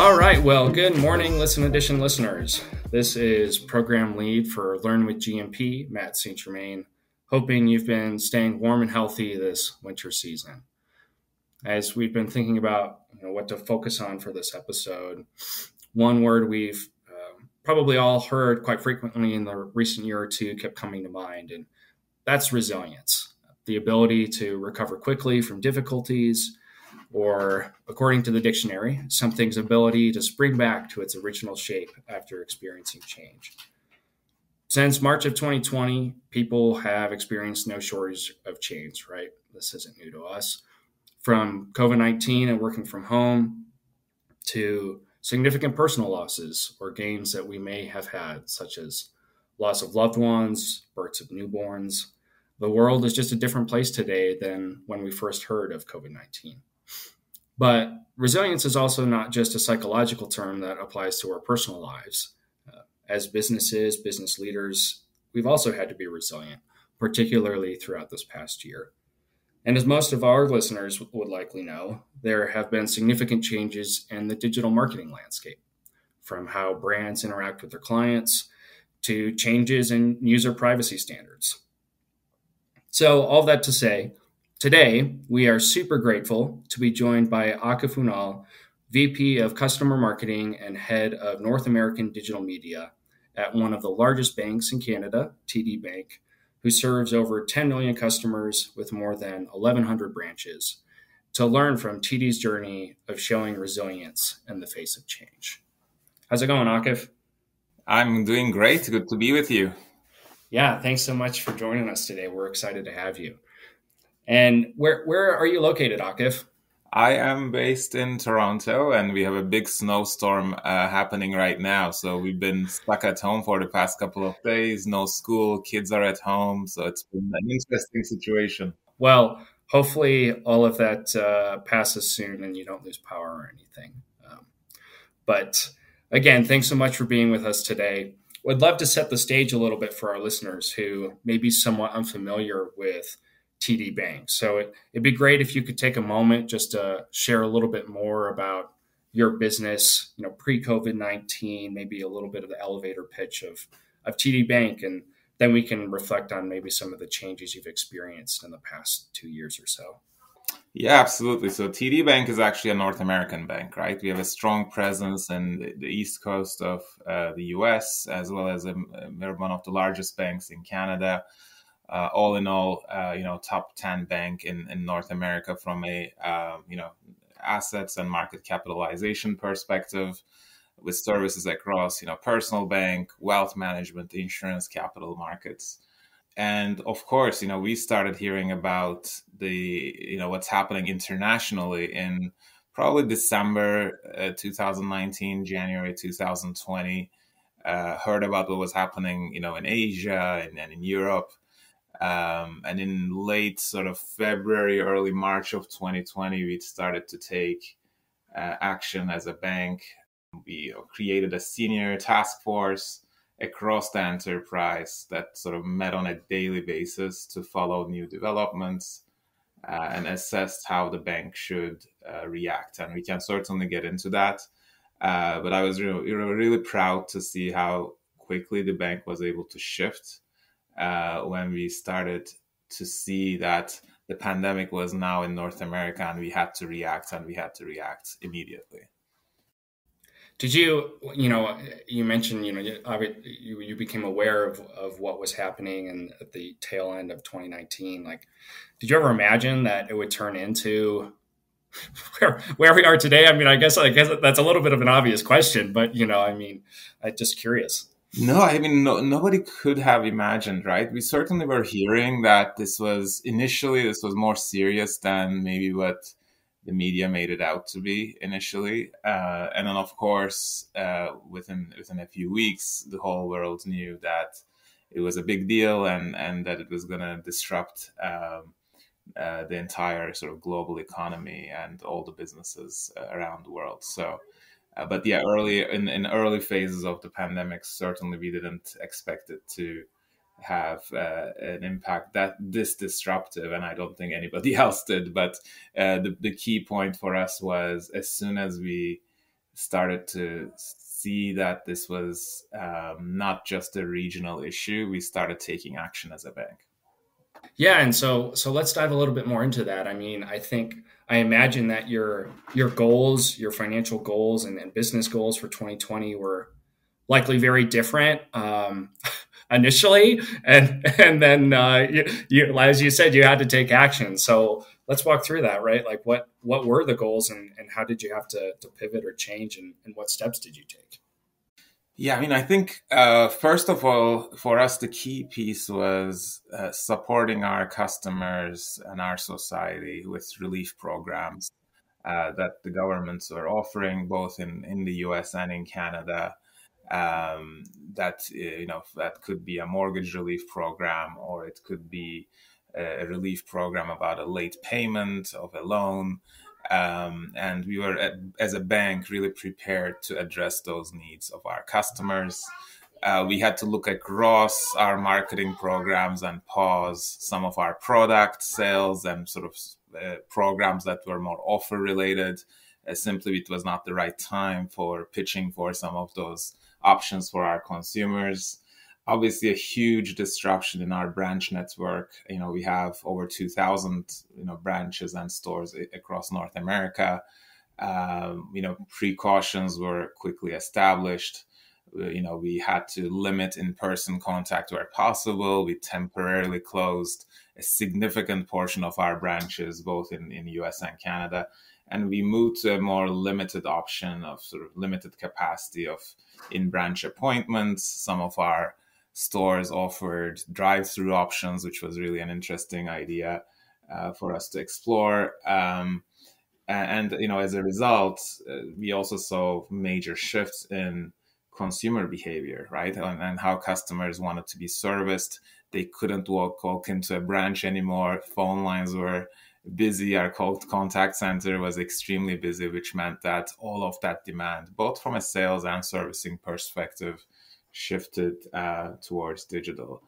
All right. Well, good morning, Listen Edition listeners. This is program lead for Learn with GMP, Matt St. Germain. Hoping you've been staying warm and healthy this winter season. As we've been thinking about you know, what to focus on for this episode, one word we've uh, probably all heard quite frequently in the recent year or two kept coming to mind, and that's resilience the ability to recover quickly from difficulties or according to the dictionary, something's ability to spring back to its original shape after experiencing change. Since March of 2020, people have experienced no shortage of change, right? This isn't new to us. From COVID 19 and working from home to significant personal losses or gains that we may have had, such as loss of loved ones, births of newborns. The world is just a different place today than when we first heard of COVID 19. But resilience is also not just a psychological term that applies to our personal lives. Uh, as businesses, business leaders, we've also had to be resilient, particularly throughout this past year. And as most of our listeners would likely know, there have been significant changes in the digital marketing landscape, from how brands interact with their clients to changes in user privacy standards. So, all that to say, Today, we are super grateful to be joined by Akif Unal, VP of Customer Marketing and Head of North American Digital Media at one of the largest banks in Canada, TD Bank, who serves over 10 million customers with more than 1,100 branches, to learn from TD's journey of showing resilience in the face of change. How's it going, Akif? I'm doing great. Good to be with you. Yeah, thanks so much for joining us today. We're excited to have you. And where where are you located, Akif? I am based in Toronto, and we have a big snowstorm uh, happening right now. So we've been stuck at home for the past couple of days. No school, kids are at home, so it's been an interesting situation. Well, hopefully, all of that uh, passes soon, and you don't lose power or anything. Um, but again, thanks so much for being with us today. Would love to set the stage a little bit for our listeners who may be somewhat unfamiliar with TD Bank. So it, it'd be great if you could take a moment just to share a little bit more about your business, you know, pre COVID 19, maybe a little bit of the elevator pitch of, of TD Bank. And then we can reflect on maybe some of the changes you've experienced in the past two years or so. Yeah, absolutely. So TD Bank is actually a North American bank, right? We have a strong presence in the east coast of uh, the US, as well as a, we're one of the largest banks in Canada uh, all in all, uh, you know, top 10 bank in, in North America from a, uh, you know, assets and market capitalization perspective with services across, you know, personal bank, wealth management, insurance, capital markets. And of course, you know, we started hearing about the, you know, what's happening internationally in probably December uh, 2019, January 2020. Uh, heard about what was happening, you know, in Asia and, and in Europe um, and in late sort of February, early March of 2020, we started to take uh, action as a bank. We created a senior task force across the enterprise that sort of met on a daily basis to follow new developments uh, and assessed how the bank should uh, react. And we can certainly get into that. Uh, but I was really, really proud to see how quickly the bank was able to shift uh, when we started to see that the pandemic was now in North America and we had to react and we had to react immediately. Did you, you know, you mentioned, you know, you, you became aware of, of what was happening and at the tail end of 2019. Like, did you ever imagine that it would turn into where, where we are today? I mean, I guess, I guess that's a little bit of an obvious question, but, you know, I mean, I'm just curious. No, I mean, no, nobody could have imagined, right? We certainly were hearing that this was initially this was more serious than maybe what the media made it out to be initially, uh, and then of course, uh, within within a few weeks, the whole world knew that it was a big deal and and that it was going to disrupt um, uh, the entire sort of global economy and all the businesses uh, around the world. So uh, but yeah, early in, in early phases of the pandemic, certainly we didn't expect it to have uh, an impact that this disruptive, and I don't think anybody else did. But uh, the the key point for us was as soon as we started to see that this was um, not just a regional issue, we started taking action as a bank. Yeah, and so so let's dive a little bit more into that. I mean, I think I imagine that your your goals, your financial goals and, and business goals for 2020 were likely very different um, initially, and and then uh, you, you, as you said, you had to take action. So let's walk through that, right? Like what what were the goals, and, and how did you have to, to pivot or change, and, and what steps did you take? Yeah, I mean, I think uh, first of all, for us, the key piece was uh, supporting our customers and our society with relief programs uh, that the governments were offering, both in, in the U.S. and in Canada. Um, that you know that could be a mortgage relief program, or it could be a relief program about a late payment of a loan. Um, and we were, at, as a bank, really prepared to address those needs of our customers. Uh, we had to look across our marketing programs and pause some of our product sales and sort of uh, programs that were more offer related. Uh, simply, it was not the right time for pitching for some of those options for our consumers obviously a huge disruption in our branch network. You know, we have over 2,000, you know, branches and stores across North America. Um, you know, precautions were quickly established. Uh, you know, we had to limit in-person contact where possible. We temporarily closed a significant portion of our branches, both in, in US and Canada. And we moved to a more limited option of sort of limited capacity of in-branch appointments. Some of our stores offered drive-through options, which was really an interesting idea uh, for us to explore. Um, and, you know, as a result, uh, we also saw major shifts in consumer behavior, right, and, and, how customers wanted to be serviced. They couldn't walk, walk into a branch anymore. Phone lines were busy. Our contact center was extremely busy, which meant that all of that demand, both from a sales and servicing perspective, shifted uh, towards digital.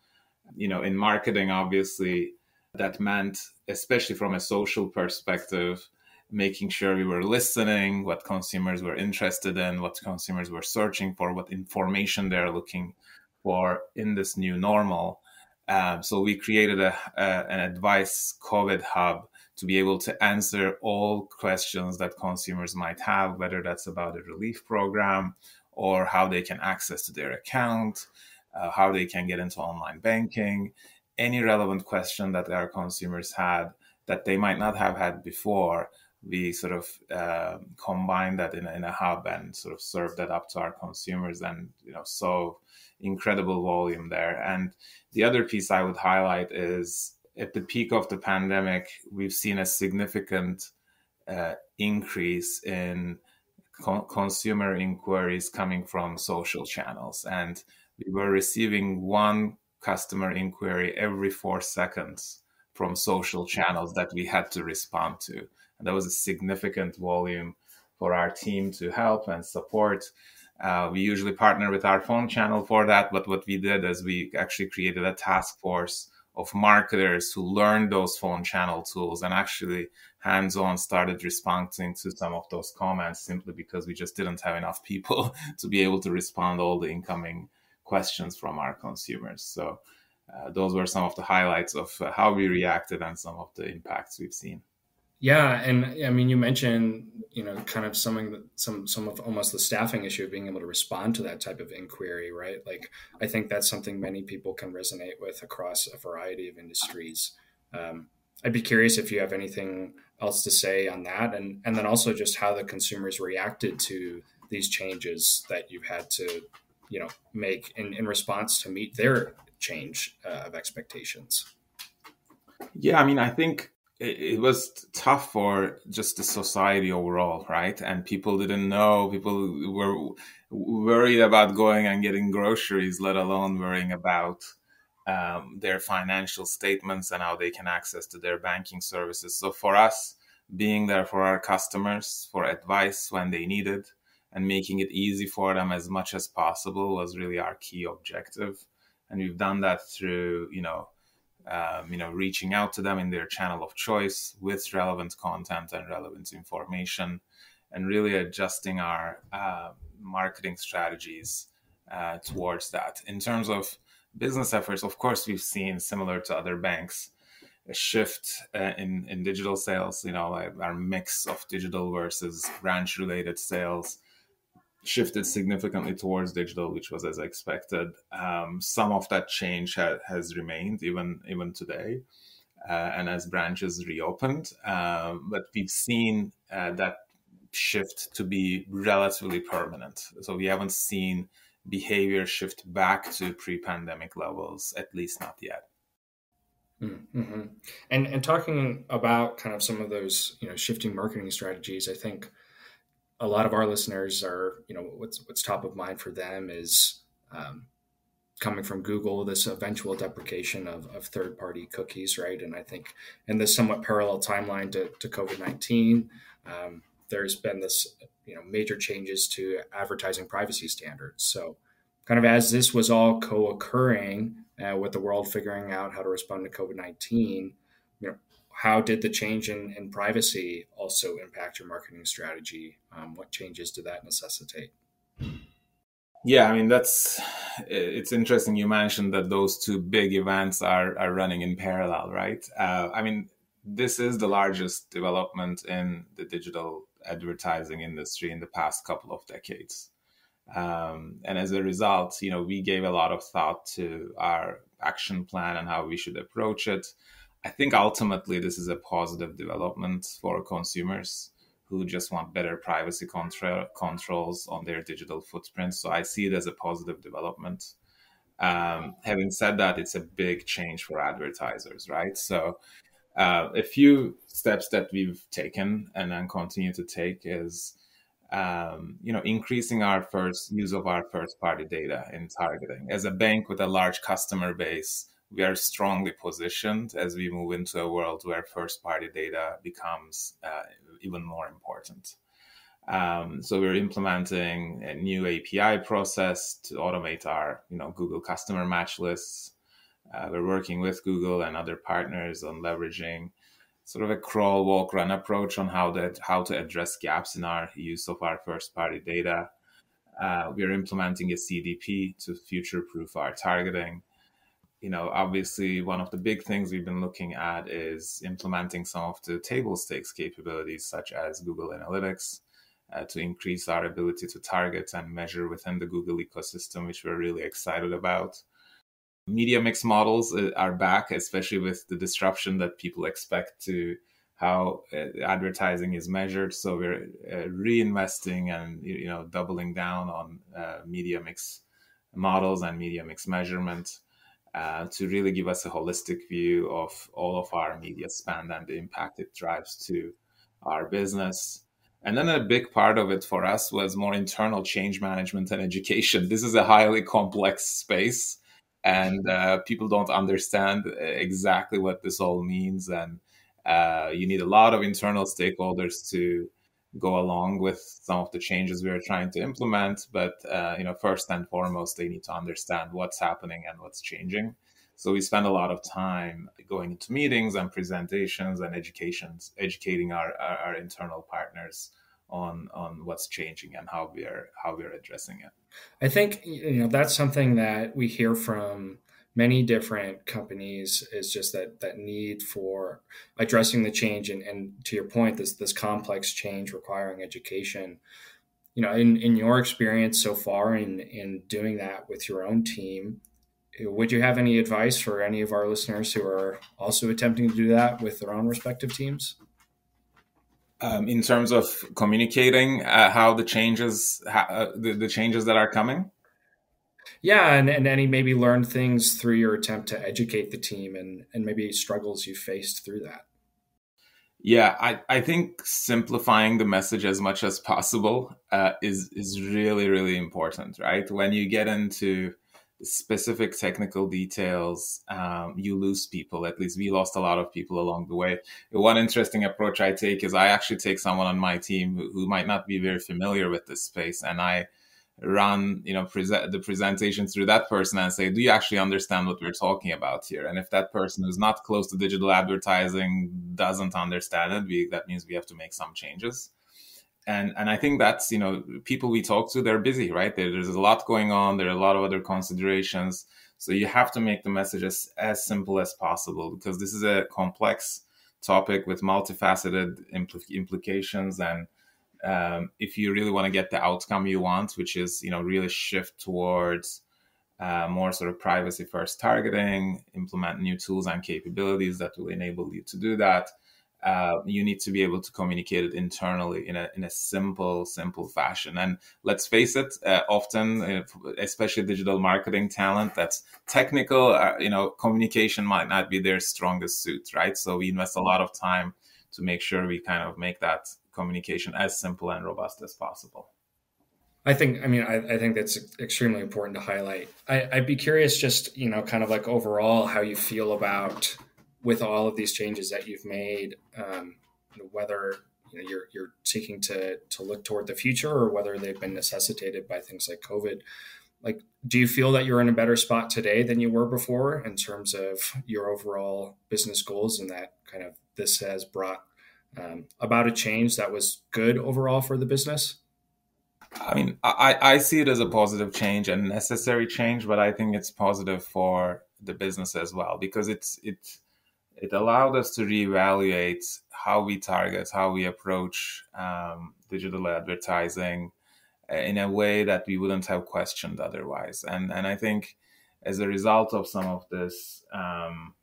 You know, in marketing, obviously, that meant, especially from a social perspective, making sure we were listening, what consumers were interested in, what consumers were searching for, what information they're looking for in this new normal. Um, so we created a, a, an advice COVID hub to be able to answer all questions that consumers might have, whether that's about a relief program or how they can access to their account, uh, how they can get into online banking, any relevant question that our consumers had that they might not have had before. We sort of uh, combine that in a, in a hub and sort of serve that up to our consumers, and you know, so incredible volume there. And the other piece I would highlight is at the peak of the pandemic, we've seen a significant uh, increase in co- consumer inquiries coming from social channels. And we were receiving one customer inquiry every four seconds from social channels that we had to respond to. And that was a significant volume for our team to help and support. Uh, we usually partner with our phone channel for that, but what we did is we actually created a task force of marketers who learned those phone channel tools and actually hands on started responding to some of those comments simply because we just didn't have enough people to be able to respond all the incoming questions from our consumers. So uh, those were some of the highlights of uh, how we reacted and some of the impacts we've seen. Yeah, and I mean, you mentioned you know kind of some some some of almost the staffing issue of being able to respond to that type of inquiry, right? Like, I think that's something many people can resonate with across a variety of industries. Um, I'd be curious if you have anything else to say on that, and and then also just how the consumers reacted to these changes that you've had to you know make in, in response to meet their change uh, of expectations. Yeah, I mean, I think it, was tough for just the society overall, right? And people didn't know. People were worried about going and getting groceries, let alone worrying about um, their financial statements and how they can access to their banking services. So for us, being there for our customers for advice when they need it and making it easy for them as much as possible was really our key objective. And we've done that through, you know, um, you know, reaching out to them in their channel of choice with relevant content and relevant information. and really adjusting our uh, marketing strategies uh, towards that. In terms of business efforts, of course, we've seen similar to other banks a shift uh, in in digital sales. You know, like our mix of digital versus branch related sales shifted significantly towards digital, which was as expected. Um, some of that change ha- has remained even even today, uh, and as branches reopened, uh, but we've seen uh, that shift to be relatively permanent. So we haven't seen behavior shift back to pre-pandemic levels, at least not yet. Mm-hmm. And and talking about kind of some of those you know shifting marketing strategies, I think a lot of our listeners are you know what's what's top of mind for them is um, coming from Google this eventual deprecation of, of third party cookies, right? And I think in this somewhat parallel timeline to, to COVID nineteen, um, there's been this you know major changes to advertising privacy standards. So kind of as this was all co-occurring uh, with the world figuring out how to respond to COVID nineteen, you know, how did the change in, in privacy also impact your marketing strategy? Um, what changes did that necessitate? Yeah, I mean that's it's interesting. You mentioned that those two big events are are running in parallel, right? Uh, I mean, this is the largest development in the digital advertising industry in the past couple of decades. Um, and as a result, you know, we gave a lot of thought to our action plan and how we should approach it. I think ultimately this is a positive development for consumers who just want better privacy control, controls on their digital footprint. So I see it as a positive development. Um, having said that, it's a big change for advertisers, right? So uh, a few steps that we've taken and then continue to take is um, you know, increasing our first use of our first party data in targeting. As a bank with a large customer base, we are strongly positioned as we move into a world where first party data becomes uh, even more important. Um, so we're implementing a new API process to automate our, you know, Google customer match lists. Uh, we're working with Google and other partners on leveraging sort of a crawl, walk, run approach on how that how to address gaps in our use of our first party data. Uh, we are implementing a CDP to future proof our targeting. You know, obviously, one of the big things we've been looking at is implementing some of the table stakes capabilities, such as Google Analytics, uh, to increase our ability to target and measure within the Google ecosystem, which we're really excited about media mix models uh, are back, especially with the disruption that people expect to how uh, advertising is measured. So we're uh, reinvesting and you know doubling down on uh, media mix models and media mix measurement uh, to really give us a holistic view of all of our media spend and the impact it drives to our business. And then a big part of it for us was more internal change management and education. This is a highly complex space and uh, people don't understand exactly what this all means and uh, you need a lot of internal stakeholders to go along with some of the changes we are trying to implement but uh, you know first and foremost they need to understand what's happening and what's changing so we spend a lot of time going into meetings and presentations and educations educating our, our, our internal partners on on what's changing and how we're how we're addressing it. I think you know that's something that we hear from many different companies is just that that need for addressing the change and, and to your point this this complex change requiring education. You know in, in your experience so far in in doing that with your own team would you have any advice for any of our listeners who are also attempting to do that with their own respective teams? Um, in terms of communicating uh, how the changes how, uh, the, the changes that are coming yeah and, and any maybe learned things through your attempt to educate the team and and maybe struggles you faced through that yeah i i think simplifying the message as much as possible uh, is is really really important right when you get into specific technical details, um, you lose people. At least we lost a lot of people along the way. One interesting approach I take is I actually take someone on my team who, who might not be very familiar with this space, and I run you know present the presentation through that person and say do you actually understand what we're talking about here? And if that person who's not close to digital advertising doesn't understand it we, that means we have to make some changes. And and I think that's you know people we talk to they're busy right? There, there's a lot going on there are a lot of other considerations. So you have to make the message as, as simple as possible because this is a complex topic with multifaceted impl- implications and um, if you really want to get the outcome you want which is you know really shift towards uh, more sort of privacy first targeting implement new tools and capabilities that will enable you to do that uh, you need to be able to communicate it internally in a in a simple simple fashion. And let's face it uh, often uh, especially digital marketing talent that's technical uh, you know communication might not be their strongest suit right? So we invest a lot of time to make sure we kind of make that communication as simple and robust as possible I think, I mean, I, I, think that's extremely important to highlight. I, I'd be curious, just, you know, kind of like overall how you feel about with all of these changes that you've made, um, whether you know, you're you're seeking to to look toward the future or whether they've been necessitated by things like COVID. Like, do you feel that you're in a better spot today than you were before in terms of your overall business goals, and that kind of this has brought um, about a change that was good overall for the business? I mean, I, I see it as a positive change and necessary change, but I think it's positive for the business as well because it's it's it allowed us to reevaluate how we target, how we approach um, digital advertising uh, in a way that we wouldn't have questioned otherwise. And and I think as a result of some of this, um,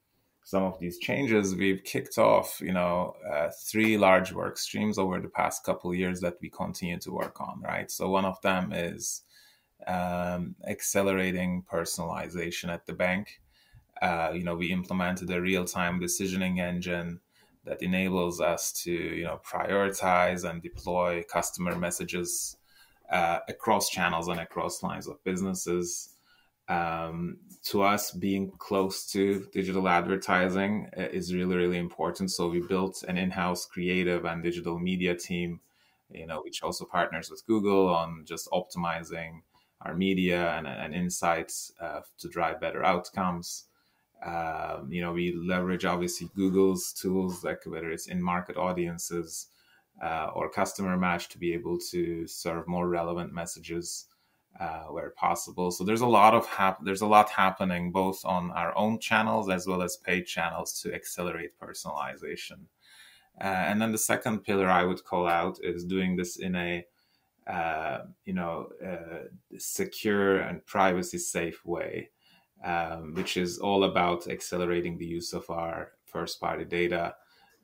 some of these changes, we've kicked off, you know, uh, three large work streams over the past couple of years that we continue to work on. Right. So one of them is um, accelerating personalization at the bank. Uh, you know, we implemented a real-time decisioning engine that enables us to, you know, prioritize and deploy customer messages uh, across channels and across lines of businesses. Um, to us, being close to digital advertising uh, is really, really important. So we built an in-house creative and digital media team, you know, which also partners with Google on just optimizing our media and, and insights uh, to drive better outcomes. Um, you know, we leverage obviously Google's tools, like whether it's in market audiences uh, or customer match, to be able to serve more relevant messages uh, where possible. So there's a lot of hap- there's a lot happening both on our own channels as well as paid channels to accelerate personalization. Uh, and then the second pillar I would call out is doing this in a uh, you know uh, secure and privacy safe way um, which is all about accelerating the use of our first party data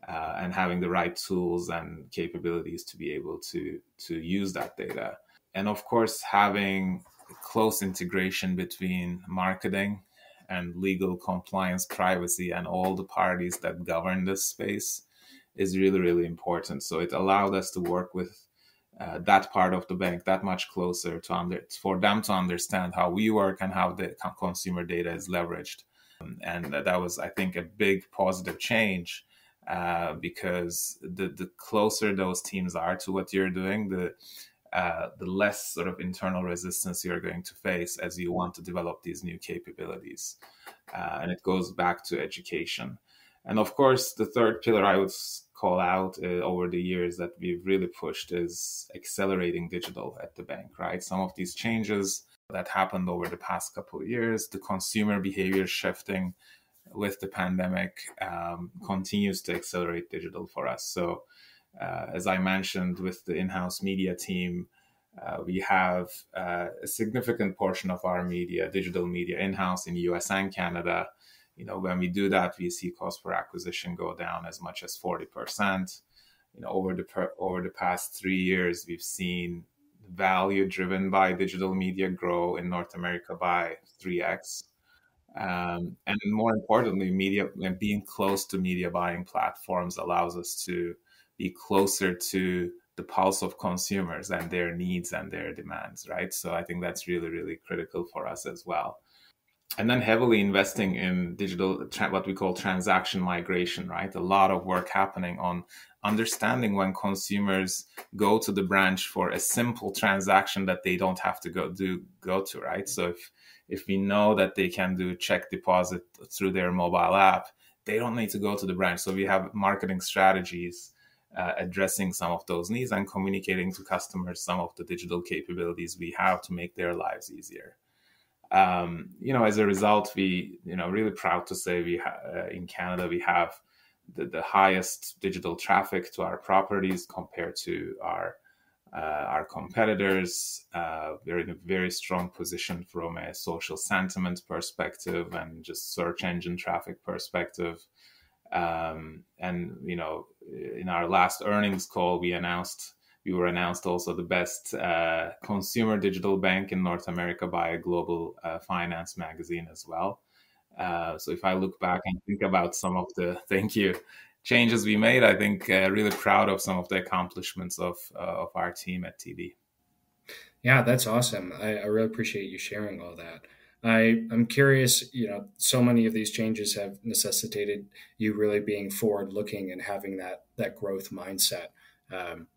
uh, and having the right tools and capabilities to be able to to use that data and of course having close integration between marketing and legal compliance privacy and all the parties that govern this space is really really important. So it allowed us to work with uh, that part of the bank that much closer to under for them to understand how we work and how the consumer data is leveraged. And that was i think a big positive change uh, because the the closer those teams are to what you're doing the uh, the less sort of internal resistance you're going to face as you want to develop these new capabilities uh, and it goes back to education and of course the third pillar i would call out uh, over the years that we've really pushed is accelerating digital at the bank, right? Some of these changes that happened over the past couple of years, the consumer behavior shifting with the pandemic um, continues to accelerate digital for us. So, uh, as I mentioned, with the in house media team, uh, we have uh, a significant portion of our media, digital media, in house in the US and Canada. You know when we do that we see cost per acquisition go down as much as 40% you know over the per, over the past 3 years we've seen value driven by digital media grow in North America by 3x um, and more importantly media being close to media buying platforms allows us to be closer to the pulse of consumers and their needs and their demands right? So i think that's really really critical for us as well. And then heavily investing in digital what we call transaction migration right? A lot of work happening on understanding when consumers go to the branch for a simple transaction that they don't have to go do go to right? So if if we know that they can do check deposit through their mobile app they don't need to go to the branch. So we have marketing strategies uh, addressing some of those needs and communicating to customers some of the digital capabilities we have to make their lives easier. Um, you know, as a result, we, you know, really proud to say we ha- uh, in Canada we have the, the highest digital traffic to our properties compared to our uh, our competitors. Uh, we're in a very strong position from a social sentiment perspective and just search engine traffic perspective. Um, and you know, in our last earnings call, we announced we were announced also the best uh, consumer digital bank in North America by a global uh, finance magazine as well. Uh, so if I look back and think about some of the thank you changes we made, I think uh, really proud of some of the accomplishments of uh, of our team at TD. Yeah, that's awesome. I, I really appreciate you sharing all that. I, I'm curious, you know, so many of these changes have necessitated you really being forward looking and having that that growth mindset. Um,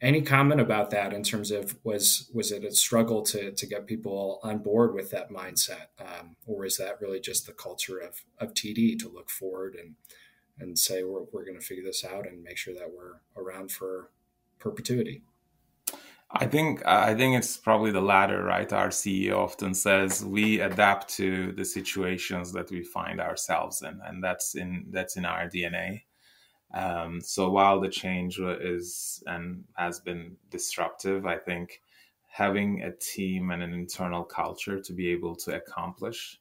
any comment about that in terms of was was it a struggle to to get people on board with that mindset, um, or is that really just the culture of of TD to look forward and and say we're, we're going to figure this out and make sure that we're around for perpetuity i think i think it's probably the latter right our ceo often says we adapt to the situations that we find ourselves in and that's in that's in our dna um, so while the change is and has been disruptive i think having a team and an internal culture to be able to accomplish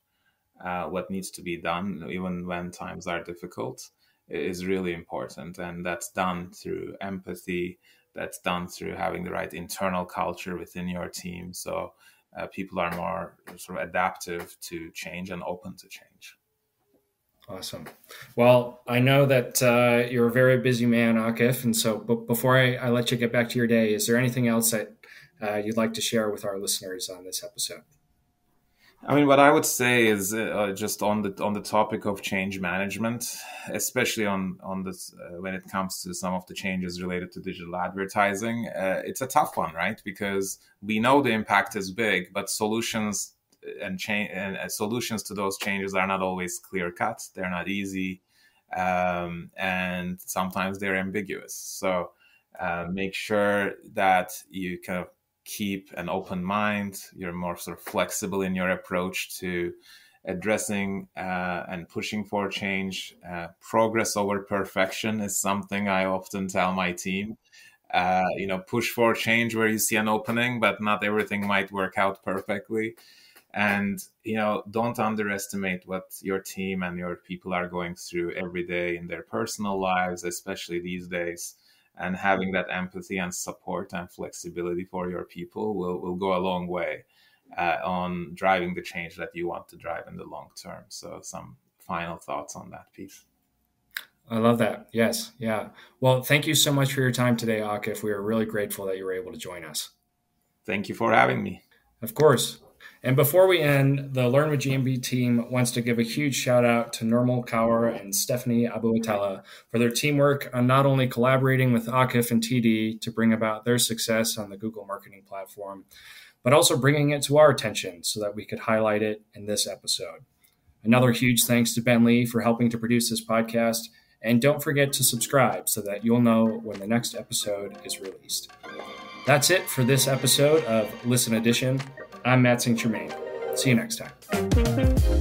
uh, what needs to be done, even when times are difficult, is really important. And that's done through empathy, that's done through having the right internal culture within your team. So uh, people are more sort of adaptive to change and open to change. Awesome. Well, I know that uh, you're a very busy man, Akif. And so b- before I, I, let you get back to your day, is there anything else that uh, you'd like to share with our listeners on this episode? I mean, what I would say is uh, just on the on the topic of change management, especially on on this uh, when it comes to some of the changes related to digital advertising, uh, it's a tough one, right? Because we know the impact is big, but solutions and change and uh, solutions to those changes are not always clear cut. They're not easy, um, and sometimes they're ambiguous. So uh, make sure that you kind of keep an open mind. You're more sort of flexible in your approach to addressing uh, and pushing for change. Uh, progress over perfection is something I often tell my team. Uh, you know, push for change where you see an opening, but not everything might work out perfectly. And you know, don't underestimate what your team and your people are going through every day in their personal lives, especially these days and having that empathy and support and flexibility for your people will, will go a long way uh, on driving the change that you want to drive in the long term. So, some final thoughts on that piece. I love that. Yes. Yeah. Well, thank you so much for your time today, Akif. We are really grateful that you were able to join us. Thank you for having me. Of course. And before we end, the Learn with GMP team wants to give a huge shout out to Normal Kaur and Stephanie Abuatella for their teamwork on not only collaborating with Akif and TD to bring about their success on the Google marketing platform, but also bringing it to our attention so that we could highlight it in this episode. Another huge thanks to Ben Lee for helping to produce this podcast. And don't forget to subscribe so that you'll know when the next episode is released. That's it for this episode of Listen Edition. I'm Matt St. Germain. See you next time.